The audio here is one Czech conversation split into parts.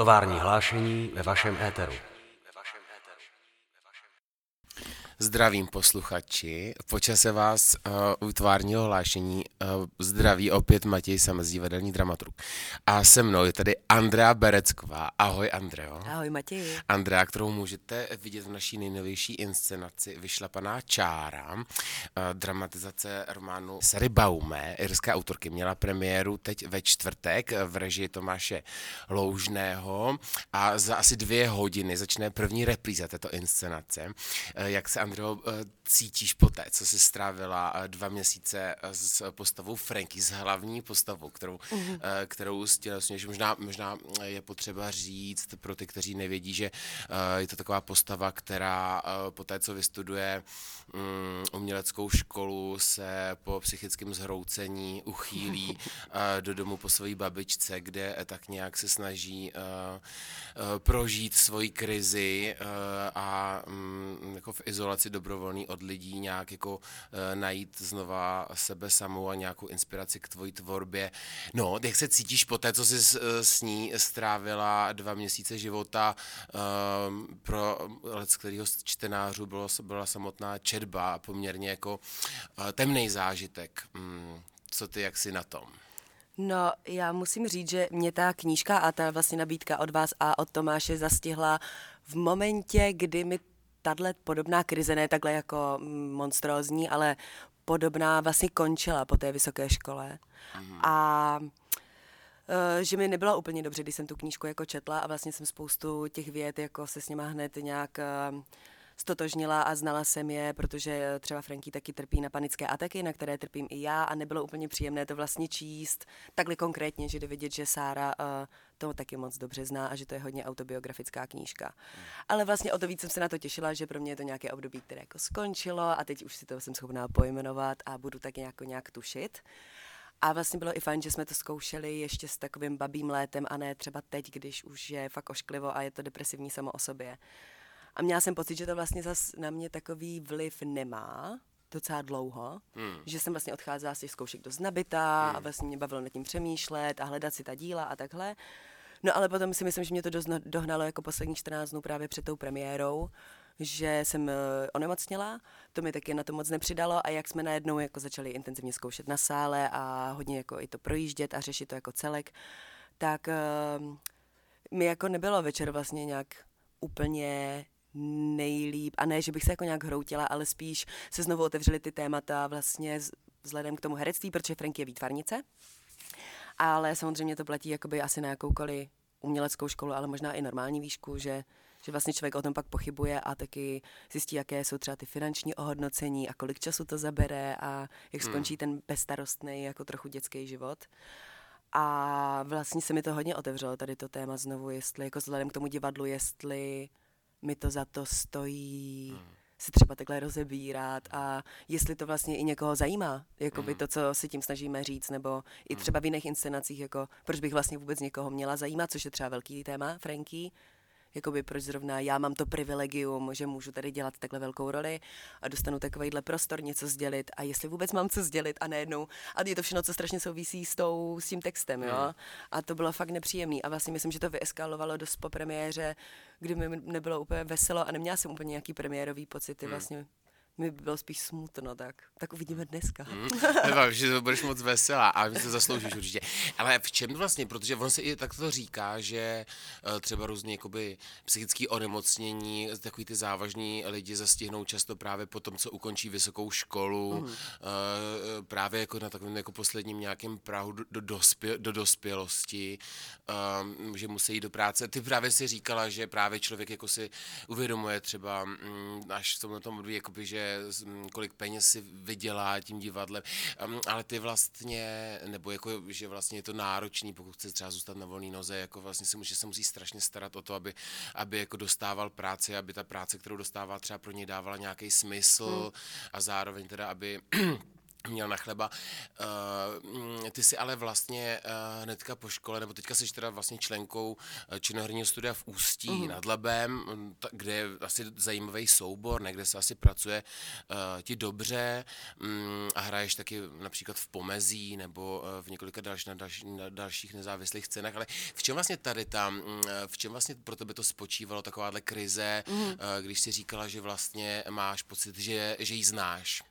Tovární hlášení ve vašem éteru. Zdravím posluchači. Počase vás uh, u tvárního hlášení uh, zdraví opět Matěj Samezí, vedelní dramaturg. A se mnou je tady Andrea Berecková. Ahoj Andreo. Ahoj Matěj. Andrea, kterou můžete vidět v naší nejnovější inscenaci Vyšlapaná čára, uh, dramatizace románu Sary Baume, irské autorky, měla premiéru teď ve čtvrtek v režii Tomáše Loužného a za asi dvě hodiny začne první repríza této inscenace. Uh, jak se Andro, eh, cítíš po té, co jsi strávila eh, dva měsíce eh, s postavou Franky, s hlavní postavou, kterou, mm-hmm. kterou stělesňuješ. Možná, možná je potřeba říct pro ty, kteří nevědí, že je to taková postava, která po té, co vystuduje um, uměleckou školu, se po psychickém zhroucení uchýlí do domu po své babičce, kde tak nějak se snaží prožít svoji krizi a um, jako v izolaci si dobrovolný od lidí, nějak jako e, najít znova sebe samou a nějakou inspiraci k tvojí tvorbě. No, jak se cítíš po té, co jsi s, eh, ní strávila dva měsíce života, e, pro let, kterého z čtenářů bylo, byla samotná četba poměrně jako e, temný zážitek. Mm, co ty, jak jsi na tom? No, já musím říct, že mě ta knížka a ta vlastně nabídka od vás a od Tomáše zastihla v momentě, kdy mi tahle podobná krize, ne takhle jako mm, monstrózní, ale podobná vlastně končila po té vysoké škole. Mm. A e, že mi nebylo úplně dobře, když jsem tu knížku jako četla a vlastně jsem spoustu těch věd jako se s nima hned nějak e, stotožnila a znala jsem je, protože třeba Franky taky trpí na panické ataky, na které trpím i já a nebylo úplně příjemné to vlastně číst takhle konkrétně, že jde vidět, že Sára uh, to taky moc dobře zná a že to je hodně autobiografická knížka. Hmm. Ale vlastně o to víc jsem se na to těšila, že pro mě je to nějaké období, které jako skončilo a teď už si to jsem schopná pojmenovat a budu tak nějak, nějak tušit. A vlastně bylo i fajn, že jsme to zkoušeli ještě s takovým babím létem a ne třeba teď, když už je fakt ošklivo a je to depresivní samo o sobě. A měla jsem pocit, že to vlastně zas na mě takový vliv nemá, docela dlouho, hmm. že jsem vlastně odcházela z těch zkoušek dost nabitá hmm. a vlastně mě bavilo nad tím přemýšlet a hledat si ta díla a takhle. No ale potom si myslím, že mě to dost dohnalo jako posledních 14 dnů právě před tou premiérou, že jsem uh, onemocněla, to mi taky na to moc nepřidalo a jak jsme najednou jako začali intenzivně zkoušet na sále a hodně jako i to projíždět a řešit to jako celek, tak uh, mi jako nebylo večer vlastně nějak úplně nejlíp, a ne, že bych se jako nějak hroutila, ale spíš se znovu otevřely ty témata vlastně vzhledem k tomu herectví, protože Frank je výtvarnice, ale samozřejmě to platí jakoby asi na jakoukoliv uměleckou školu, ale možná i normální výšku, že že vlastně člověk o tom pak pochybuje a taky zjistí, jaké jsou třeba ty finanční ohodnocení a kolik času to zabere a jak hmm. skončí ten bezstarostný, jako trochu dětský život. A vlastně se mi to hodně otevřelo, tady to téma znovu, jestli jako vzhledem k tomu divadlu, jestli mi to za to stojí hmm. si třeba takhle rozebírat a jestli to vlastně i někoho zajímá, jako by hmm. to, co si tím snažíme říct, nebo i hmm. třeba v jiných inscenacích, jako proč bych vlastně vůbec někoho měla zajímat, což je třeba velký téma, Franky, jakoby proč zrovna já mám to privilegium, že můžu tady dělat takhle velkou roli a dostanu takovýhle prostor něco sdělit a jestli vůbec mám co sdělit a nejednou. A je to všechno, co strašně souvisí s, tou, s tím textem, jo. Hmm. A to bylo fakt nepříjemný a vlastně myslím, že to vyeskalovalo dost po premiéře, kdy mi nebylo úplně veselo a neměla jsem úplně nějaký premiérový pocity hmm. vlastně mi bylo spíš smutno, tak, tak uvidíme dneska. Mm, Nevím, že budeš moc veselá a mi to zasloužíš určitě. Ale v čem vlastně, protože on se i tak to říká, že uh, třeba různě jakoby psychické onemocnění, takový ty závažní lidi zastihnou často právě po tom, co ukončí vysokou školu, mm. uh, právě jako na takovém jako posledním nějakém prahu do, do, dospě, do dospělosti, uh, že musí jít do práce. Ty právě si říkala, že právě člověk jako si uvědomuje třeba mm, až v tomhle tom jakoby, že kolik peněz si vydělá tím divadlem, ale ty vlastně, nebo jako, že vlastně je to náročný, pokud chce třeba zůstat na volné noze, jako vlastně si, že se musí strašně starat o to, aby, aby jako dostával práci, aby ta práce, kterou dostává třeba pro něj dávala nějaký smysl hmm. a zároveň teda, aby měl na chleba. Uh, ty jsi ale vlastně uh, hnedka po škole, nebo teďka jsi teda vlastně členkou uh, činoherního studia v Ústí uh-huh. nad Labem, t- kde je asi zajímavý soubor, ne, kde se asi pracuje uh, ti dobře um, a hraješ taky například v Pomezí nebo v několika další, na, další, na dalších nezávislých scénách, ale v čem vlastně tady tam, v čem vlastně pro tebe to spočívalo, takováhle krize, uh, když jsi říkala, že vlastně máš pocit, že, že ji znáš?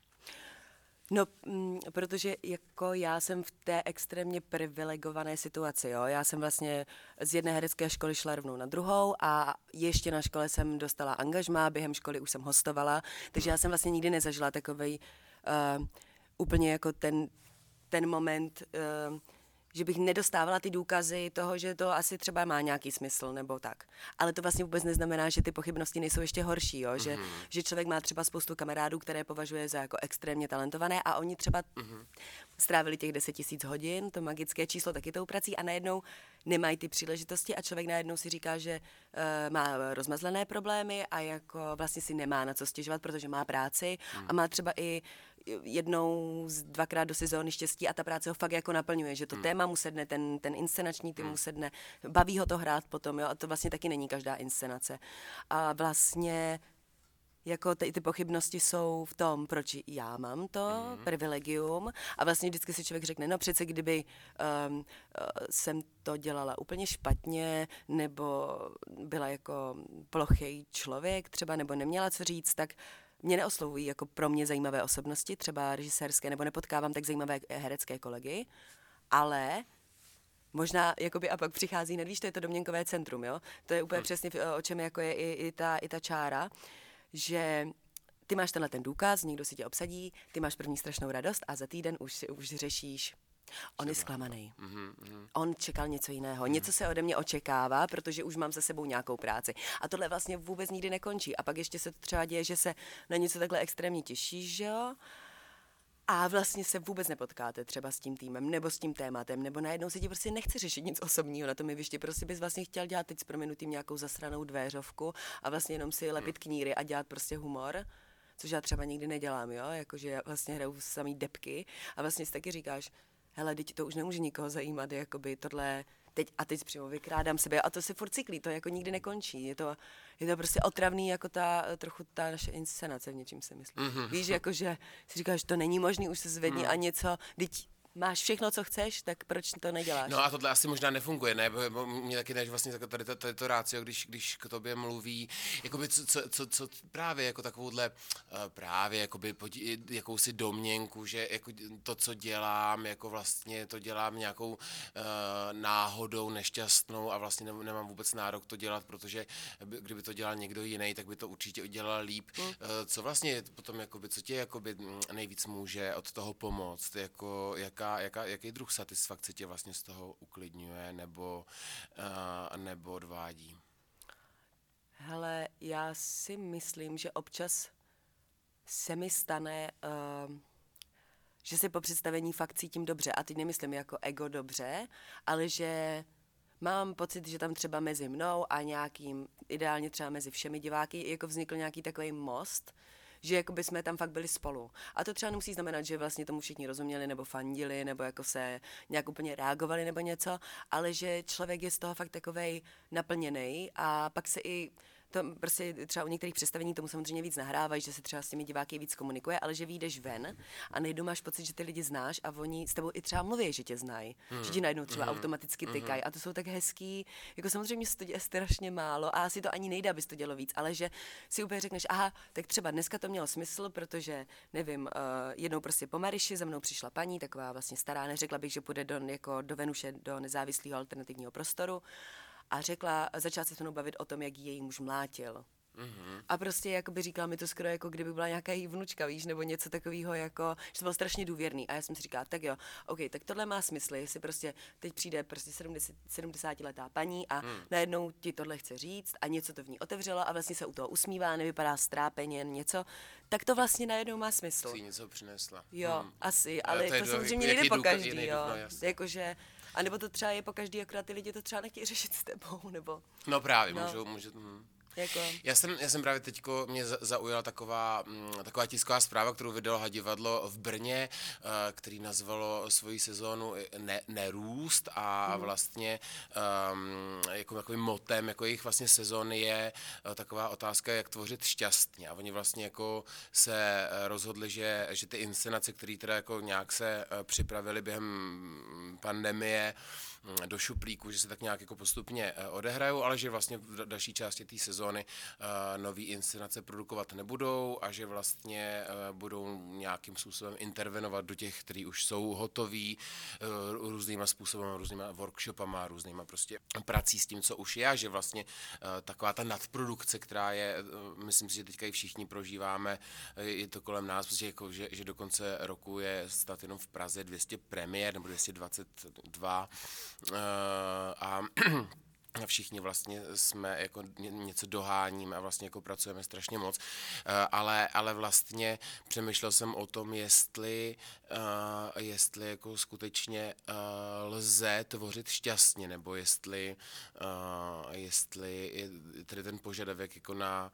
No, m, protože jako já jsem v té extrémně privilegované situaci, jo. Já jsem vlastně z jedné herecké školy šla rovnou na druhou a ještě na škole jsem dostala angažmá, během školy už jsem hostovala, takže já jsem vlastně nikdy nezažila takový uh, úplně jako ten, ten moment, uh, že bych nedostávala ty důkazy toho, že to asi třeba má nějaký smysl nebo tak. Ale to vlastně vůbec neznamená, že ty pochybnosti nejsou ještě horší, jo? Že, mm-hmm. že člověk má třeba spoustu kamarádů, které považuje za jako extrémně talentované a oni třeba mm-hmm. strávili těch 10 tisíc hodin, to magické číslo taky tou prací a najednou nemají ty příležitosti a člověk najednou si říká, že uh, má rozmazlené problémy a jako vlastně si nemá na co stěžovat, protože má práci mm. a má třeba i jednou, dvakrát do sezóny štěstí a ta práce ho fakt jako naplňuje, že to hmm. téma mu sedne, ten, ten inscenační tým hmm. mu sedne, baví ho to hrát potom, jo, a to vlastně taky není každá inscenace. A vlastně jako ty, ty pochybnosti jsou v tom, proč já mám to mm. privilegium a vlastně vždycky si člověk řekne, no přece kdyby um, uh, jsem to dělala úplně špatně nebo byla jako plochý člověk třeba nebo neměla co říct, tak mě neoslovují jako pro mě zajímavé osobnosti, třeba režisérské, nebo nepotkávám tak zajímavé herecké kolegy, ale možná, jakoby, a pak přichází, nevíš, to je to domněnkové centrum, jo? To je úplně hmm. přesně, o čem jako je i, i, ta, i ta čára, že ty máš tenhle ten důkaz, někdo si tě obsadí, ty máš první strašnou radost a za týden už si už řešíš On je zklamaný. Mm-hmm. On čekal něco jiného. Mm-hmm. Něco se ode mě očekává, protože už mám za sebou nějakou práci. A tohle vlastně vůbec nikdy nekončí. A pak ještě se to třeba děje, že se na něco takhle extrémně těšíš, že jo? A vlastně se vůbec nepotkáte třeba s tím týmem nebo s tím tématem, nebo najednou si ti prostě nechce řešit nic osobního na tom jevišti, prostě bys vlastně chtěl dělat teď s proměnutím nějakou zasranou dveřovku a vlastně jenom si lepit mm. kníry a dělat prostě humor což já třeba nikdy nedělám, jo, jakože vlastně hraju samý depky a vlastně si taky říkáš, hele, teď to už nemůže nikoho zajímat, jakoby tohle, teď a teď přímo vykrádám sebe a to se furt cyklí, to jako nikdy nekončí, je to, je to prostě otravný jako ta, trochu ta naše inscenace v něčím si myslím. Mm-hmm. Víš, jako že si říkáš, to není možný, už se zvedni mm. a něco, teď máš všechno, co chceš, tak proč to neděláš? No a tohle asi možná nefunguje, ne? Mě taky než vlastně tady to, tady to rácio, když, když k tobě mluví, jakoby co, co, co, co právě jako takovouhle uh, právě jakoby jakousi domněnku, že jako to, co dělám, jako vlastně to dělám nějakou uh, náhodou nešťastnou a vlastně nemám vůbec nárok to dělat, protože kdyby to dělal někdo jiný, tak by to určitě udělal líp. Hmm. Uh, co vlastně potom, jakoby, co tě jakoby nejvíc může od toho pomoct, jako jaká jaká, jaký druh satisfakce tě vlastně z toho uklidňuje nebo, uh, nebo odvádí? Hele, já si myslím, že občas se mi stane, uh, že se po představení fakt cítím dobře. A teď nemyslím jako ego dobře, ale že mám pocit, že tam třeba mezi mnou a nějakým, ideálně třeba mezi všemi diváky, jako vznikl nějaký takový most, že jako by jsme tam fakt byli spolu. A to třeba nemusí znamenat, že vlastně tomu všichni rozuměli nebo fandili nebo jako se nějak úplně reagovali nebo něco, ale že člověk je z toho fakt takovej naplněný a pak se i to prostě třeba u některých představení tomu samozřejmě víc nahrávají, že se třeba s těmi diváky víc komunikuje, ale že vyjdeš ven a najednou máš pocit, že ty lidi znáš a oni s tebou i třeba mluví, že tě znají, hmm. že ti najednou třeba hmm. automaticky hmm. tykají a to jsou tak hezký, jako samozřejmě se to děje strašně málo a asi to ani nejde, abys to dělo víc, ale že si úplně řekneš, aha, tak třeba dneska to mělo smysl, protože nevím, uh, jednou prostě po Mariši za mnou přišla paní, taková vlastně stará, neřekla bych, že půjde do, jako do Venuše, do nezávislého alternativního prostoru a řekla, začala se s mnou bavit o tom, jak její muž mlátil. Mm-hmm. A prostě jako by říkala mi to skoro jako kdyby byla nějaká její vnučka, víš, nebo něco takového, jako, že to bylo strašně důvěrný. A já jsem si říkala, tak jo, OK, tak tohle má smysl, jestli prostě teď přijde prostě 70, 70 letá paní a mm. najednou ti tohle chce říct a něco to v ní otevřelo a vlastně se u toho usmívá, nevypadá strápeně, něco, tak to vlastně najednou má smysl. Jsi něco přinesla. Jo, mm. asi, ale, ale to, to samozřejmě nejde po každý, jo. No, Jakože, a nebo to třeba je po každý, akorát ty lidi to třeba nechtějí řešit s tebou, nebo... No právě, no. můžou, můžou... Hm. Jako... Já jsem, já jsem právě teďko, mě zaujala taková, mm, taková tisková zpráva, kterou vydalo Hadivadlo v Brně, eh, který nazvalo svoji sezónu ne, Nerůst a mm. vlastně um, jako takovým motem jako jejich vlastně sezóny je eh, taková otázka, jak tvořit šťastně. A oni vlastně jako se eh, rozhodli, že, že ty inscenace, které teda jako nějak se připravili během pandemie, do šuplíku, že se tak nějak jako postupně eh, odehrajou, ale že vlastně v další části té sezóny eh, nový inscenace produkovat nebudou a že vlastně eh, budou nějakým způsobem intervenovat do těch, kteří už jsou hotoví různýma způsoby, různýma workshopama, různýma prostě prací s tím, co už je a že vlastně taková ta nadprodukce, která je, myslím si, že teďka i všichni prožíváme, je to kolem nás, protože jako, že, že do konce roku je stát jenom v Praze 200 premiér nebo 222 Eh, a a všichni vlastně jsme jako něco doháníme a vlastně jako pracujeme strašně moc, eh, ale, ale vlastně přemýšlel jsem o tom, jestli, eh, jestli jako skutečně lze tvořit šťastně, nebo jestli, jestli je tedy ten požadavek jako na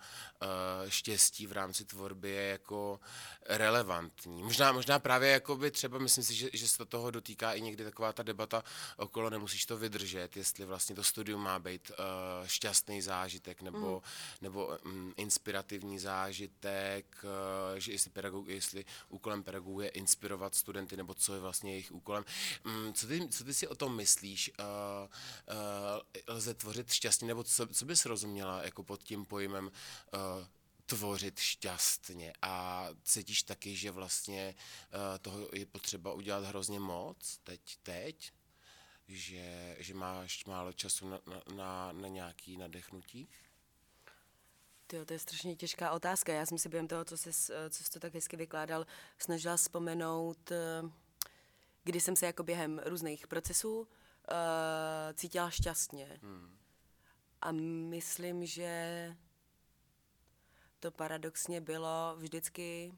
štěstí v rámci tvorby je jako relevantní. Možná, možná právě jako by třeba, myslím si, že, že se toho dotýká i někdy taková ta debata okolo, nemusíš to vydržet, jestli vlastně to studium má být uh, šťastný zážitek nebo, mm. nebo um, inspirativní zážitek, uh, že jestli, pedagog, jestli úkolem pedagogů je inspirovat studenty, nebo co je vlastně jejich úkolem. Um, co, ty, co ty si o tom myslíš? Uh, uh, lze tvořit šťastně, nebo co, co bys rozuměla jako pod tím pojmem uh, tvořit šťastně a cítíš taky, že vlastně uh, toho je potřeba udělat hrozně moc teď, teď? Že, že máš málo času na, na, na nějaký nadechnutí? Tyjo, to je strašně těžká otázka. Já jsem si během toho, co jsi, co jsi to tak hezky vykládal, snažila vzpomenout, eh, kdy jsem se jako během různých procesů uh, cítila šťastně. Hmm. A myslím, že to paradoxně bylo vždycky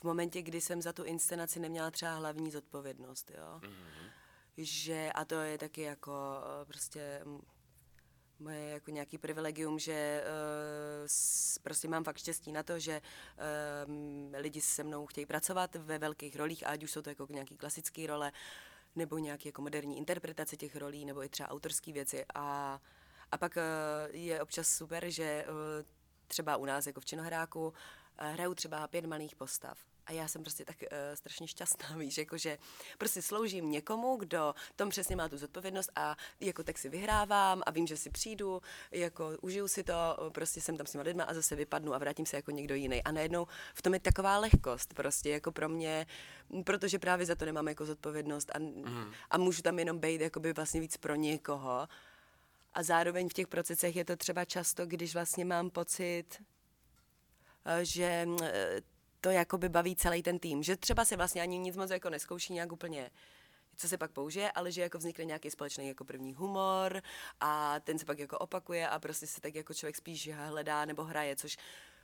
v momentě, kdy jsem za tu inscenaci neměla třeba hlavní zodpovědnost. Jo? Hmm že, a to je taky jako eh, prostě moje jako nějaký privilegium, že uh, prostě mám fakt štěstí na to, že uh, lidi se mnou chtějí pracovat ve velkých rolích, ať už jsou to jako nějaký klasické role, nebo nějaké jako moderní interpretace těch rolí, nebo i třeba autorské věci. A, a pak uh, je občas super, že uh, třeba u nás jako v Činohráku uh, hraju třeba pět malých postav a já jsem prostě tak uh, strašně šťastná, víš, jakože prostě sloužím někomu, kdo tom přesně má tu zodpovědnost a jako tak si vyhrávám a vím, že si přijdu, jako užiju si to, prostě jsem tam s těma lidma a zase vypadnu a vrátím se jako někdo jiný. A najednou v tom je taková lehkost prostě jako pro mě, protože právě za to nemám jako zodpovědnost a, mm. a můžu tam jenom být jakoby vlastně víc pro někoho. A zároveň v těch procesech je to třeba často, když vlastně mám pocit, eh, že eh, to jakoby baví celý ten tým. Že třeba se vlastně ani nic moc jako neskouší nějak úplně co se pak použije, ale že jako vznikne nějaký společný jako první humor a ten se pak jako opakuje a prostě se tak jako člověk spíš hledá nebo hraje, což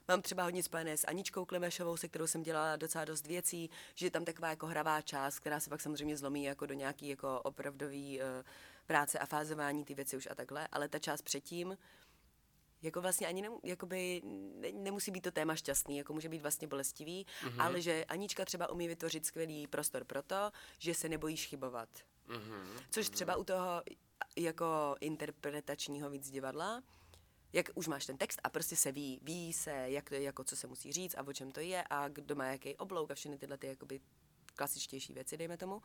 mám třeba hodně spojené s Aničkou Klimešovou, se kterou jsem dělala docela dost věcí, že je tam taková jako hravá část, která se pak samozřejmě zlomí jako do nějaký jako opravdový uh, práce a fázování ty věci už a takhle, ale ta část předtím, jako vlastně ani ne, jakoby ne, nemusí být to téma šťastný, jako může být vlastně bolestivý, mm-hmm. ale že Anička třeba umí vytvořit skvělý prostor pro to, že se nebojíš chybovat. Mm-hmm. Což třeba u toho jako interpretačního víc divadla, jak už máš ten text a prostě se ví, ví se, jak, jako co se musí říct a o čem to je a kdo má jaký oblouk a všechny tyhle ty jakoby klasičtější věci, dejme tomu,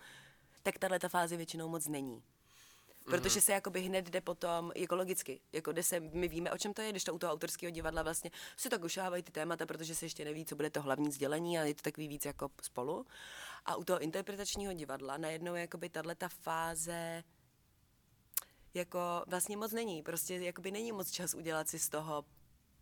tak tahle ta fáze většinou moc není protože se jakoby hned jde potom, jako logicky, jako jde se, my víme, o čem to je, když to u toho autorského divadla vlastně si tak ušávají ty témata, protože se ještě neví, co bude to hlavní sdělení a je to takový víc jako spolu. A u toho interpretačního divadla najednou je jakoby tahle ta fáze jako vlastně moc není, prostě jakoby není moc čas udělat si z toho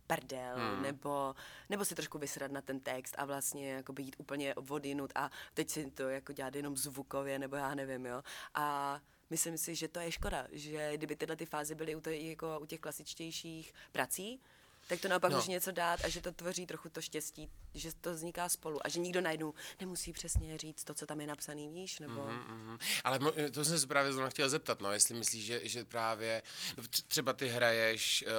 prdel, hmm. nebo, nebo si trošku vysrat na ten text a vlastně jako jít úplně odinut a teď si to jako dělat jenom zvukově, nebo já nevím, jo. A myslím si, že to je škoda, že kdyby tyhle ty fáze byly u, to, jako u těch klasičtějších prací, tak to naopak No. může něco dát a že to tvoří trochu to štěstí, že to vzniká spolu a že nikdo najednou nemusí přesně říct to, co tam je napsaný, víš, nebo... Mm-hmm. Mhm. Ale mo- to jsem se právě zrovna chtěl zeptat, no, jestli myslíš, že, že právě, tř- třeba ty hraješ uh,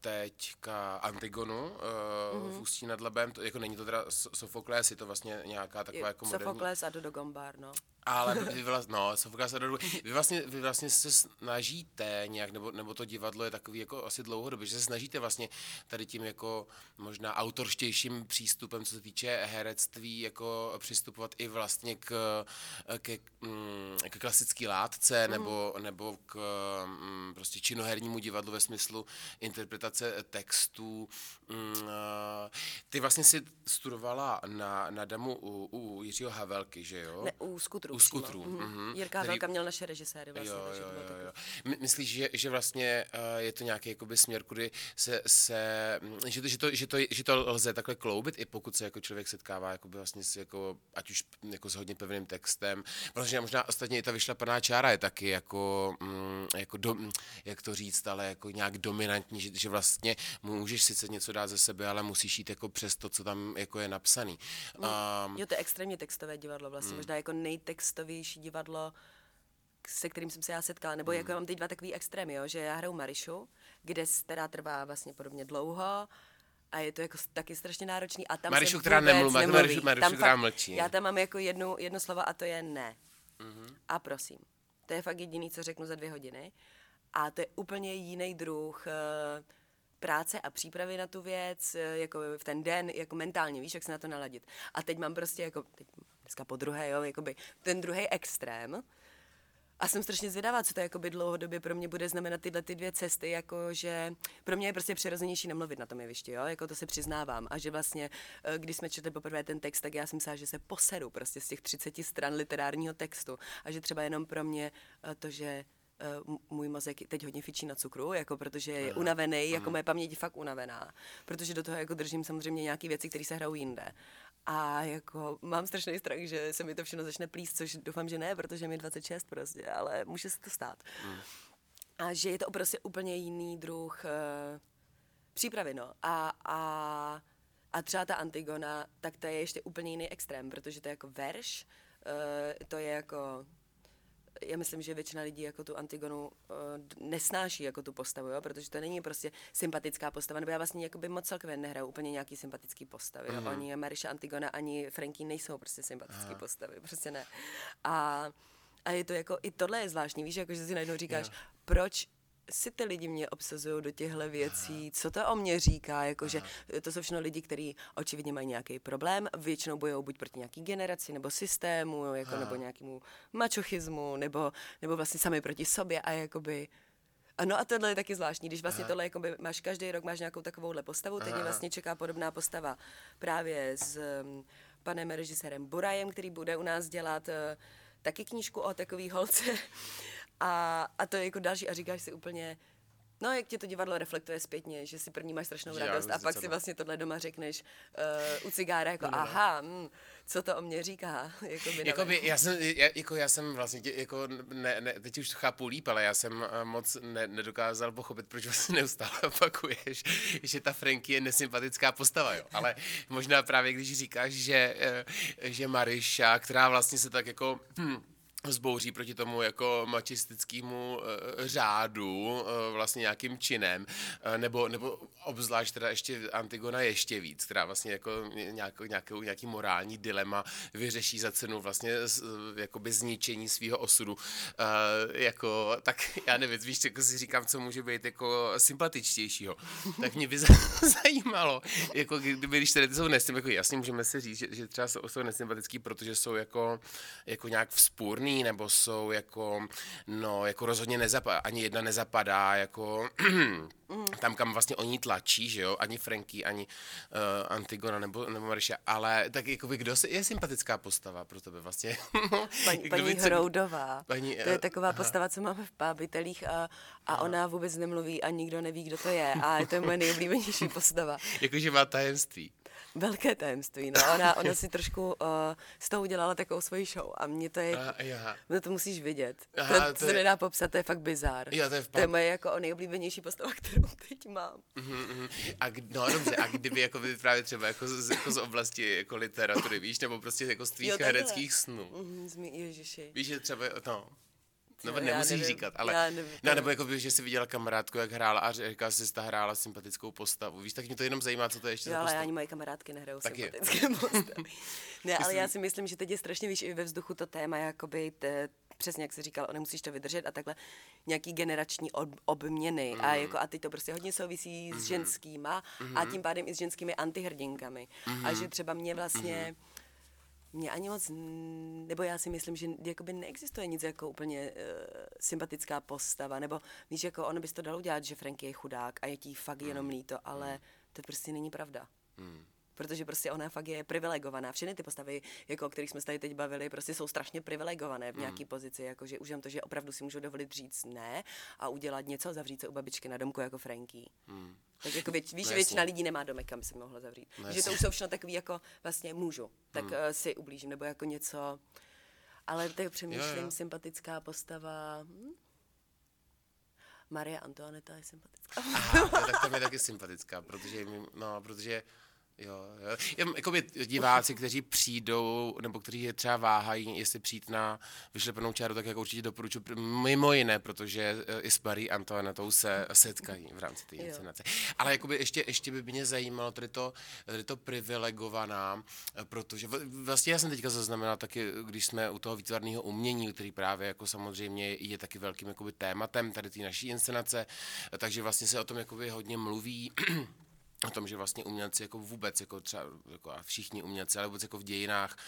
teďka Antigonu uh, mm-hmm. v Ústí nad Labem, to, jako není to teda So- Sofoklés, je to vlastně nějaká taková jako moderní... Sofokles a Dodo Gombar, no. Ale vy vlastně, no, Sofoklés a Dodo, vy vlastně, vy vlastně se snažíte nějak, nebo, nebo to divadlo je takový jako asi dlouhodobě, že se snažíte vlastně tady tím jako možná autorštějším přístupem, co se týče herectví, jako přistupovat i vlastně k, ke, mm, k klasické látce, nebo, nebo k mm, prostě činohernímu divadlu ve smyslu interpretace textů. Mm, Ty vlastně si studovala na, na Damu u, u Jiřího Havelky, že jo? Ne, u skutrů. U skutrů, Mhm. mhm. Jirka Který- Velka měl naše režiséry vlastně. Jo, jo, jo, jo. My- Myslíš, že, že vlastně uh, je to nějaký jakoby směr, kudy se, se mm, že, to, že, to, že, to, že to lze takhle kloubit, i pokud se jako člověk setkává jakoby vlastně s jako, ať už jako s hodně pevným textem, protože možná ostatně i ta vyšlapaná čára je taky jako, mm, jako do, mm, jak to říct, ale jako nějak dominantní, že, že vlastně můžeš sice něco dát ze sebe, ale musíš jít jako přes to, co tam jako je napsaný. Um, Jo, to je extrémně textové divadlo, vlastně Hmm. možná jako nejtextovější divadlo, se kterým jsem se já setkala, nebo Hmm. jako já mám teď dva takový extrémy, jo, že já hraju Marišu, kde která trvá vlastně podobně dlouho, a je to jako taky strašně náročný. A tam Marišu, která nemluví, nemluví. Marišu- Marišu, Tam která fakt- mlčí, Já tam mám jako jednu, jedno slovo a to je ne. Mhm. A prosím. To je fakt jediný, co řeknu za dvě hodiny. A to je úplně jiný druh eh, práce a přípravy na tu věc, eh, jako v ten den, jako mentálně, víš, jak se na to naladit. A teď mám prostě jako, teď dneska po druhé, jo, jakoby ten druhý extrém, a jsem strašně zvědavá, co to jakoby dlouhodobě pro mě bude znamenat tyhle ty dvě cesty, jako že pro mě je prostě přirozenější nemluvit na tom jevišti, jo, jako to se přiznávám. A že vlastně, eh, když jsme četli poprvé ten text, tak já jsem myslela, že se poseru prostě z těch 30 stran literárního textu. A že třeba jenom pro mě eh, to, že můj mozek teď hodně fičí na cukru, jako protože je unavený, jako moje paměť je fakt unavená. Protože do toho jako držím samozřejmě nějaké věci, které se hrajou jinde. A jako mám strašný strach, že se mi to všechno začne plíst, což doufám, že ne, protože mi je 26 prostě, ale může se to stát. A že je to prostě úplně jiný druh uh, přípravy, no. A, a, a třeba ta Antigona, tak to je ještě úplně jiný extrém, protože to je jako verš, uh, to je jako já myslím, že většina lidí jako tu Antigonu uh, nesnáší jako tu postavu, jo? protože to není prostě sympatická postava, nebo já vlastně jakoby moc celkově nehraju úplně nějaký sympatický postavy. Mm. Oni Mariša Antigona ani Frankie nejsou prostě sympatické postavy, prostě ne. A, a je to jako, i tohle je zvláštní, víš, jako, že si najednou říkáš, proč si ty lidi mě obsazují do těchto věcí, co to o mě říká, jakože to jsou všechno lidi, kteří očividně mají nějaký problém, většinou bojují buď proti nějaký generaci, nebo systému, jako, nebo nějakému mačochismu, nebo, nebo vlastně sami proti sobě a jakoby ano a tohle je taky zvláštní, když vlastně tohle jakoby máš každý rok máš nějakou takovouhle postavu, teď mě vlastně čeká podobná postava právě s um, panem režisérem Burajem, který bude u nás dělat uh, taky knížku o takový holce a, a to je jako další a říkáš si úplně, No, jak tě to divadlo reflektuje zpětně, že si první máš strašnou já radost a pak si vlastně tohle doma řekneš uh, u cigára jako No, aha, hm, co to o mě říká. Jakoby, Jakoby, já jsem, já, jako já jsem vlastně, tě, jako ne, ne, teď už to chápu líp, ale já jsem eh, moc ne, nedokázal pochopit, proč vlastně neustále opakuješ, že ta Franky je nesympatická postava, jo. Ale možná právě, když říkáš, že, eh, že Mariša, která vlastně se tak jako... Hm, zbouří proti tomu jako mačistickému uh, řádu, uh, vlastně nějakým činem, uh, nebo, nebo obzvlášť teda ještě Antigona ještě víc, která vlastně jako nějakou, nějakou, nějaký morální dilema vyřeší za cenu vlastně z, jakoby zničení svého osudu. Uh, jako, tak já nevím, víš, jako si říkám, co může být jako sympatičtějšího. Tak mě by zajímalo, jako kdyby, když tady jsou nesympatický, jako jasně můžeme si říct, že, že třeba jsou, jsou nesympatický, protože jsou jako, jako nějak vzpůrný, nebo jsou jako, no, jako rozhodně nezapadá, ani jedna nezapadá, jako tam, kam vlastně oni tlačí, že jo, ani Franky, ani uh, Antigona nebo, nebo Marisha, ale tak jako by kdo je sympatická postava pro tebe vlastně? Paní, paní by Hroudová. Paní, to je eh, taková postava, co máme v pábitelích a, a ona vůbec nemluví a nikdo neví, kdo to je. A to je moje nejoblíbenější postava. Jakože má tajemství. Velké tajemství, no. Ona, ona si trošku uh, z toho udělala takovou svoji show a mě to je, A, aha. no to musíš vidět. Aha, to, to to se je- nedá popsat, to je fakt bizár. Jo, to je to je moje jako nejoblíbenější postava, kterou teď mám. Mhm, mhm. A, k- no dobře, a kdyby jako by právě třeba jako z, jako z oblasti jako literatury, víš, nebo prostě jako z tvých Jo, hereckých snů. Mhm, zmi, ježiši. Víš, že třeba, no, nebo nemusíš nevím, říkat, ale, já nevím, no, to- nebo jako by, že jsi viděla kamarádku, jak hrála a říkala jsi, že ta hrála sympatickou postavu. Víš, tak mě to jenom zajímá, co to je ještě Jo, za ale postavu. ani moje kamarádky nehrajou Tak sympatické postavy. ne, ale já si myslím, že teď je strašně, víš, i ve vzduchu to téma, jakoby, te, přesně jak jsi říkal, nemusíš to vydržet a takhle nějaký generační ob, obměny Mhm. a, jako, a teď to prostě hodně souvisí s ženskýma a tím pádem i s ženskými antihrdinkami. A Mhm. že třeba mě vlastně mě ani moc, nebo já si myslím, že jakoby neexistuje nic jako úplně uh, sympatická postava, nebo víš, jako ono bys to dalo udělat, že Franky je chudák a je ti fakt jenom líto, ale to prostě není pravda. Protože prostě ona fakt je privilegovaná. Všechny ty postavy, jako o kterých jsme se tady teď bavili, prostě jsou strašně privilegované v nějaké pozici, jakože už jen to, že opravdu si můžou dovolit říct ne a udělat něco, zavřít se u babičky na domku jako Franky. Tak jako věč, víš, No že většina lidí nemá domek, kam by se mohla zavřít. No že to už jsou všechno takový jako vlastně můžu, tak hmm. si ublížím, nebo jako něco. Ale teď přemýšlím, Jo, jo. sympatická postava. Hm? Marie Antoineta je sympatická. Aha, tak tam je taky sympatická, protože, no, protože Jo, jo. Jen, jakoby diváci, kteří přijdou, nebo kteří je třeba váhají, jestli přijít na vyšlepenou čáru, tak jako určitě doporučuji, mimo jiné, protože eh, i s Marí Antoinetou se setkají v rámci té inscenace. Ale jakoby ještě, ještě by mě zajímalo tady to, tady to privilegovaná, eh, protože vlastně já jsem teďka zaznamenal taky, když jsme u toho výtvarného umění, který právě jako samozřejmě je taky velkým jakoby tématem tady té naší inscenace, eh, takže vlastně se o tom jakoby hodně mluví, o tom, že vlastně umělci jako vůbec, jako třeba jako a všichni umělci, ale vůbec jako v dějinách,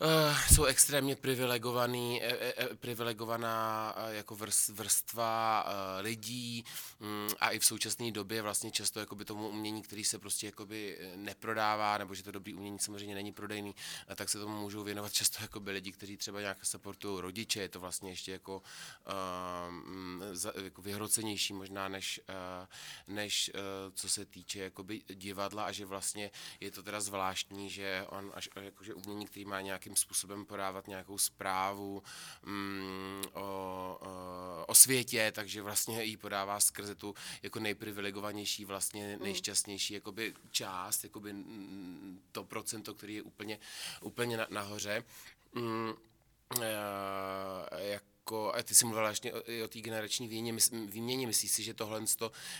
Uh, jsou extrémně privilegovaný, e, e, e, privilegovaná uh, jako vrst, vrstva uh, lidí um, a i v současné době vlastně často jakoby tomu umění, který se prostě jakoby eh, neprodává, nebo že to dobrý umění samozřejmě není prodejný, uh, tak se tomu můžou věnovat často jakoby lidi, kteří třeba nějak supportují rodiče, je to vlastně ještě jako, uh, mm, za, jako vyhrocenější možná než, uh, než uh, co se týče jakoby divadla a že vlastně je to teda zvláštní, že on až jakože umění, který má nějakým způsobem podávat nějakou zprávu mm, o, o, o světě, takže vlastně ji podává skrze tu jako nejprivilegovanější, vlastně nejšťastnější jakoby část, jakoby mm, to procento, který je úplně, úplně na, nahoře. Mm, eh, jako, a ty jsi mluvila ještě o, o té generační výměně, výměně. Myslíš si, že tohle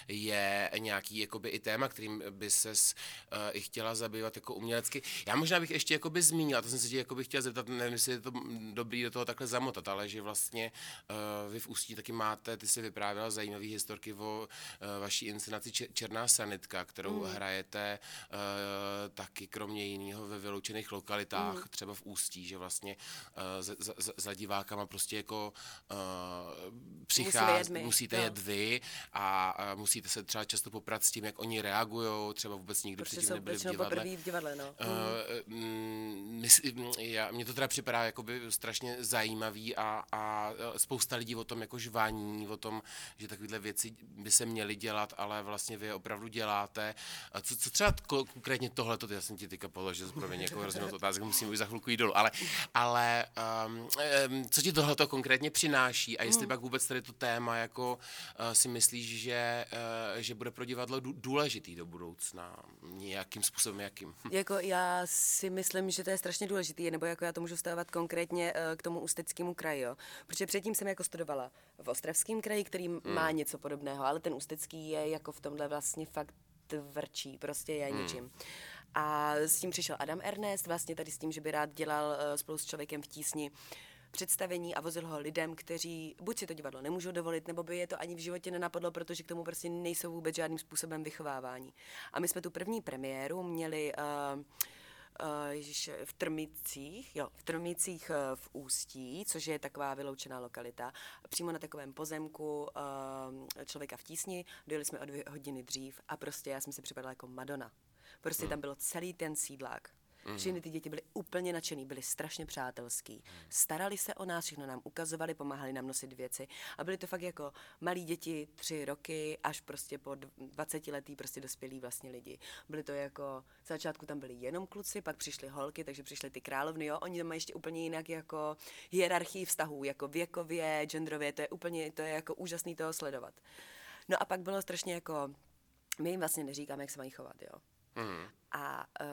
je nějaký jakoby, i téma, kterým by se uh, i chtěla zabývat jako umělecky? Já možná bych ještě jakoby zmínila, to jsem se tě jakoby chtěla zeptat, nevím, jestli je to dobrý do toho takhle zamotat, ale že vlastně uh, vy v Ústí taky máte, ty si vyprávěla zajímavý historky o uh, vaší inscenaci Če- Černá sanitka, kterou mm. hrajete uh, taky kromě jiného ve vyloučených lokalitách, mm. třeba v Ústí, že vlastně uh, za, za- za divákama prostě jako uh, přichází, jet my, musíte jet vy a, a musíte se třeba často poprat s tím, jak oni reagují, třeba vůbec nikdy Prostě předtím nebyli v divadle. v divadle, no. Uh, mm, mysl- já, mně to teda připadá jakoby strašně zajímavý a, a eh, spousta lidí o tom jako žvaní, o tom, že takovéhle věci by se měly dělat, ale vlastně vy je opravdu děláte. A co, co třeba ko- konkrétně tohle, to já jsem ti teďka položil, promiň, jako hrozně otázek, musím už za chvilku jít dolů, ale, ale um, um, co ti tohle to konkrétně přináší a jestli pak vůbec tady to téma jako uh, si myslíš, že, uh, že bude pro divadlo dů- důležitý do budoucna, nějakým způsobem, jakým? Jako já si myslím, že to je strašně důležitý, nebo jako já to můžu stavovat konkrétně eh, k tomu ústeckému kraji, jo. Protože předtím jsem jako studovala v Ostravském kraji, který hmm. má něco podobného, ale ten ústecký je jako v tomhle vlastně fakt tvrdší, prostě je hmm. ničím. A s tím přišel Adam Ernest, vlastně tady s tím, že by rád dělal eh, spolu s člověkem v tísni představení a vozil ho lidem, kteří buď si to divadlo nemůžou dovolit, nebo by je to ani v životě nenapadlo, protože k tomu prostě nejsou vůbec žádným způsobem vychovávání. A my jsme tu první premiéru měli uh, uh, ježiš, v Trmicích, jo, v Trmicích uh, v Ústí, což je taková vyloučená lokalita, přímo na takovém pozemku uh, člověka v tísni, dojeli jsme o dvě hodiny dřív a prostě já jsem si připadala jako Madonna. Prostě tam bylo celý ten sídlák. Mm. Všechny ty děti byly úplně nadšený, byly strašně přátelský. Mm. Starali se o nás, všechno nám ukazovali, pomáhali nám nosit věci. A byly to fakt jako malí děti, tři roky, až prostě po 20 letý prostě dospělí vlastně lidi. Byly to jako, z začátku tam byli jenom kluci, pak přišly holky, takže přišly ty královny, jo. Oni tam mají ještě úplně jinak jako hierarchii vztahů, jako věkově, genderově, to je úplně, to je jako úžasný toho sledovat. No a pak bylo strašně jako, my jim vlastně neříkáme, jak se mají chovat, jo. Mm. A uh,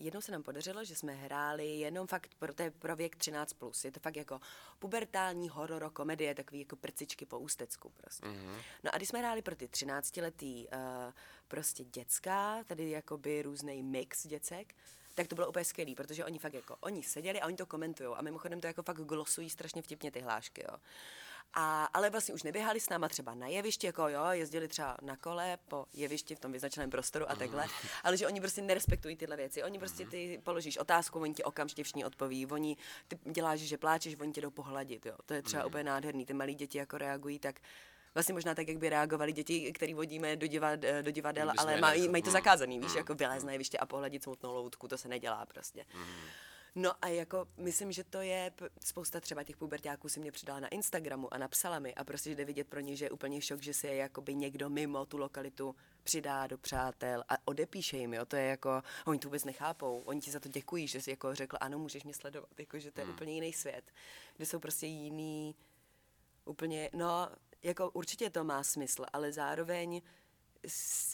jednou se nám podařilo, že jsme hráli jenom fakt pro, to je pro věk 13+. Plus. Je to fakt jako pubertální horor komedie, takový jako prcičky po ústecku prostě. Mm-hmm. No a když jsme hráli pro ty 13-letý uh, prostě děcka, tady jakoby různý mix děcek, tak to bylo úplně skvělý, protože oni fakt jako, oni seděli a oni to komentují a mimochodem to jako fakt glosují strašně vtipně ty hlášky, jo. A, ale vlastně už neběhali s náma třeba na jevišti, jako jo, jezdili třeba na kole po jevišti v tom vyznačeném prostoru a takhle, ale že oni prostě nerespektují tyhle věci. Oni prostě ty položíš otázku, oni ti okamžitě všichni odpoví, oni ty děláš, že pláčeš, oni tě jdou pohladit, jo. To je třeba úplně nádherný, ty malí děti jako reagují tak vlastně možná tak, jak by reagovali děti, který vodíme do, divad, do divadel, ale mají, mají to zakázaný, víš, jako vylez na jeviště a pohladit smutnou loutku, to se nedělá prostě. Mm. No a jako myslím, že to je spousta třeba těch pubertáků si mě přidala na Instagramu a napsala mi a prostě jde vidět pro ně, že je úplně šok, že se jakoby někdo mimo tu lokalitu přidá do přátel a odepíše jim, jo, to je jako, oni to vůbec nechápou, oni ti za to děkují, že jsi jako řekl, ano, můžeš mě sledovat, jako, že to je hmm. úplně jiný svět, kde jsou prostě jiný, úplně, no, jako určitě to má smysl, ale zároveň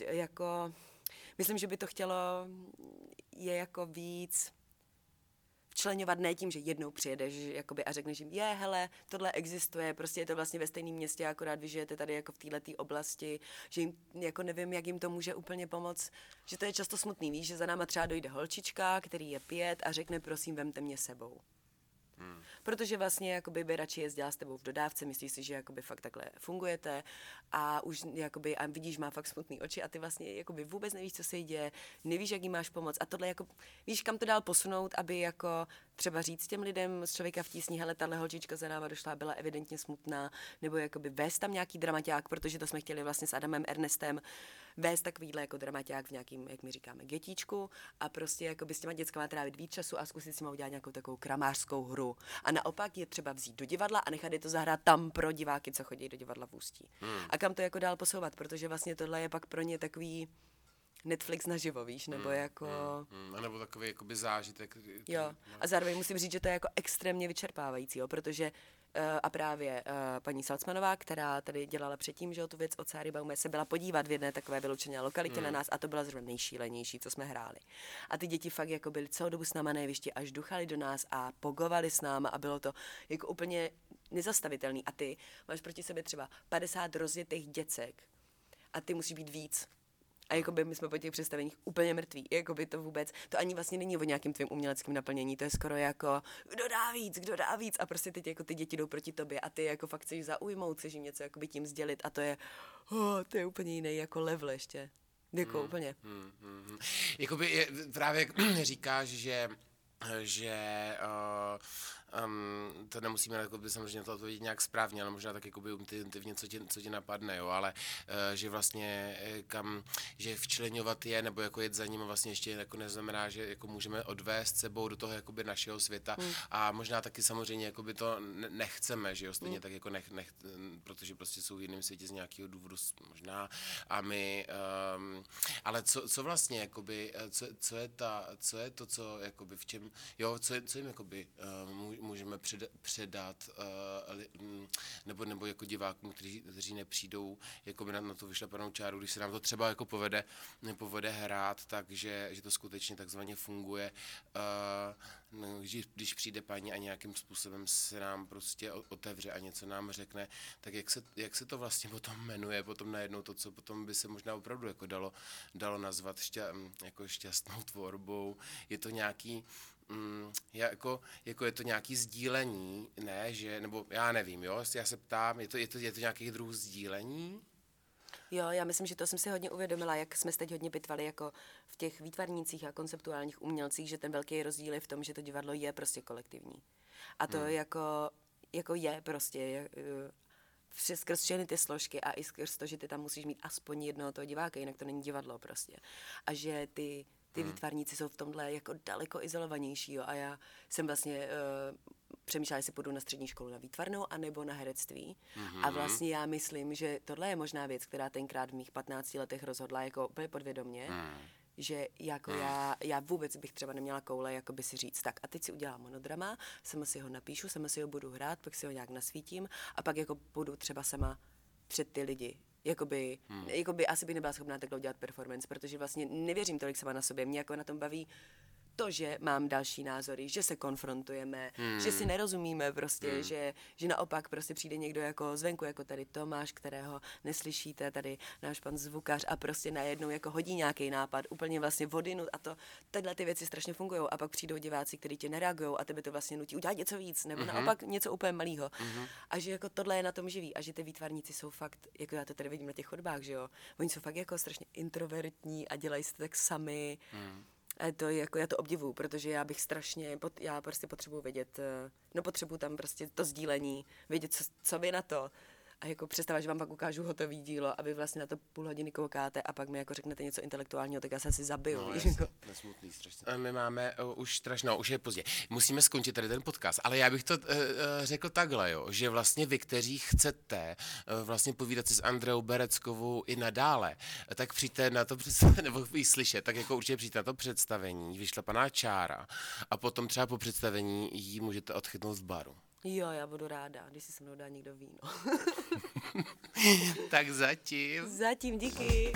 jako, myslím, že by to chtělo je jako víc, včlenovat ne tím, že jednou přijedeš jakoby, a řekneš jim, je, hele, tohle existuje, prostě je to vlastně ve stejném městě, akorát vy žijete tady jako v této oblasti, že jim, jako nevím, jak jim to může úplně pomoct, že to je často smutný, víš, že za náma třeba dojde holčička, který je pět a řekne, prosím, vemte mě sebou. Hmm. Protože vlastně jakoby by radši jezdila s tebou v dodávce, myslíš si, že jakoby fakt takhle fungujete a už jakoby a vidíš, má fakt smutný oči a ty vlastně jakoby vůbec nevíš, co se jí děje, nevíš, jak jí máš pomoct a tohle jako, víš, kam to dál posunout, aby jako třeba říct těm lidem z člověka v tísni, hele, tahle holčička za náma došla, byla evidentně smutná, nebo jakoby vést tam nějaký dramaťák, protože to jsme chtěli vlastně s Adamem Ernestem vést takovýhle jako dramaťák v nějakým, jak my říkáme, getíčku a prostě jako by s těma dětskama trávit víc času a zkusit si udělat nějakou takovou kramářskou hru. A naopak je třeba vzít do divadla a nechat je to zahrát tam pro diváky, co chodí do divadla v Ústí. Hmm. A kam to jako dál posouvat, protože vlastně tohle je pak pro ně takový Netflix naživo, víš, nebo hmm, jako... Hmm, hmm. A nebo takový jakoby zážitek. Jo, a zároveň musím říct, že to je jako extrémně vyčerpávající, jo, protože a právě uh, paní Salcmanová, která tady dělala předtím, že tu věc o Cáry Baume, se byla podívat v jedné takové vyloučené lokalitě hmm. na nás a to byla zrovna nejšílenější, co jsme hráli. A ty děti fakt jako byly celou dobu s náma na jevišti, až duchali do nás a pogovali s náma a bylo to jako úplně nezastavitelný. A ty máš proti sobě třeba 50 rozjetých děcek a ty musí být víc a jako by my jsme po těch představeních úplně mrtví. Jako by to vůbec, to ani vlastně není o nějakým tvým uměleckým naplnění, to je skoro jako, kdo dá víc, kdo dá víc. A prostě teď jako ty děti jdou proti tobě a ty jako fakt chceš zaujmout, chceš jim něco by tím sdělit a to je, oh, to je úplně jiný jako level ještě. Jako hmm, úplně. Hmm, hmm, hmm. Jakoby je, právě říkáš, že že uh, um, to nemusíme jakoby, samozřejmě to odpovědět nějak správně, ale možná tak jakoby intuitivně, co ti, co ti napadne, jo, ale uh, že vlastně eh, kam, že včlenovat je, nebo jako jet za ním vlastně ještě jako neznamená, že jako můžeme odvést sebou do toho jakoby našeho světa hmm. a možná taky samozřejmě jakoby to nechceme, že jo, stejně hmm. tak jako nech, nech, protože prostě jsou v jiném světě z nějakého důvodu možná a my, um, ale co, co vlastně jakoby, co, co je ta, co je to, co jakoby v čem, jo, co, co jim jakoby uh, můžeme před, předat, uh, nebo, nebo jako divákům, kteří, kteří nepřijdou jako na, na tu vyšlepanou čáru, když se nám to třeba jako povede, povede hrát, takže že to skutečně takzvaně funguje, uh, když, když přijde paní a nějakým způsobem se nám prostě otevře a něco nám řekne, tak jak se, jak se to vlastně potom jmenuje, potom najednou to, co potom by se možná opravdu jako dalo, dalo nazvat šťa, jako šťastnou tvorbou, je to nějaký, mm, jako, jako je to nějaký sdílení, ne, že, nebo já nevím, jo, já se ptám, je to, je to, je to nějaký druh sdílení? Jo, já myslím, že to jsem si hodně uvědomila, jak jsme se teď hodně pitvali jako v těch výtvarnících a konceptuálních umělcích, že ten velký rozdíl je v tom, že to divadlo je prostě kolektivní. A to hmm. jako, jako je prostě, je, eh, skrz všechny ty složky a i skrz to, že ty tam musíš mít aspoň jednoho toho diváka, jinak to není divadlo prostě. A že ty Ty výtvarníci jsou v tomhle jako daleko izolovanější, jo, a já jsem vlastně uh, přemýšlela, jestli půjdu na střední školu na výtvarnou anebo na herectví. Mm-hmm. A vlastně já myslím, že tohle je možná věc, která tenkrát v mých 15 letech rozhodla jako úplně podvědomě, mm. že jako mm. já, já vůbec bych třeba neměla koule, jako by si říct, tak a teď si udělám monodrama, sama si ho napíšu, sama si ho budu hrát, pak si ho nějak nasvítím a pak jako budu třeba sama před ty lidi jakoby, hmm. jakoby asi by nebyla schopná takhle udělat performance, protože vlastně nevěřím tolik sama na sobě. Mě jako na tom baví to, že mám další názory, že se konfrontujeme, hmm. že si nerozumíme prostě, hmm. že, že naopak prostě přijde někdo jako zvenku, jako tady Tomáš, kterého neslyšíte, tady náš pan zvukař a prostě najednou jako hodí nějaký nápad, úplně vlastně vodinu a to, tyhle ty věci strašně fungují a pak přijdou diváci, kteří tě nereagují a tebe to vlastně nutí udělat něco víc, nebo hmm. naopak něco úplně malého. Hmm. A že jako tohle je na tom živý a že ty výtvarníci jsou fakt, jako já to tady vidím na těch chodbách, že jo, oni jsou fakt jako strašně introvertní a dělají to tak sami. Hmm to jako já to obdivuju, protože já bych strašně, já prostě potřebuji vědět, eh, no potřebuji tam prostě to sdílení, vědět, co, co vy na to a jako představa, že vám pak ukážu hotový dílo a vy vlastně na to půl hodiny koukáte a pak mi jako řeknete něco intelektuálního, tak já se asi zabiju. No, víš, jako. nesmutný strašně. My máme uh, už strašně, no, už je pozdě. Musíme skončit tady ten podcast, ale já bych to uh, řekl takhle, jo, že vlastně vy, kteří chcete uh, vlastně povídat si s Andreou Bereckovou i nadále, tak přijďte na to představení, nebo jí slyšet, tak jako určitě přijďte na to představení, vyšlapaná čára a potom třeba po představení jí můžete odchytnout v baru. Jo, já budu ráda, když si se mnou dá někdo víno. tak zatím. Zatím, díky.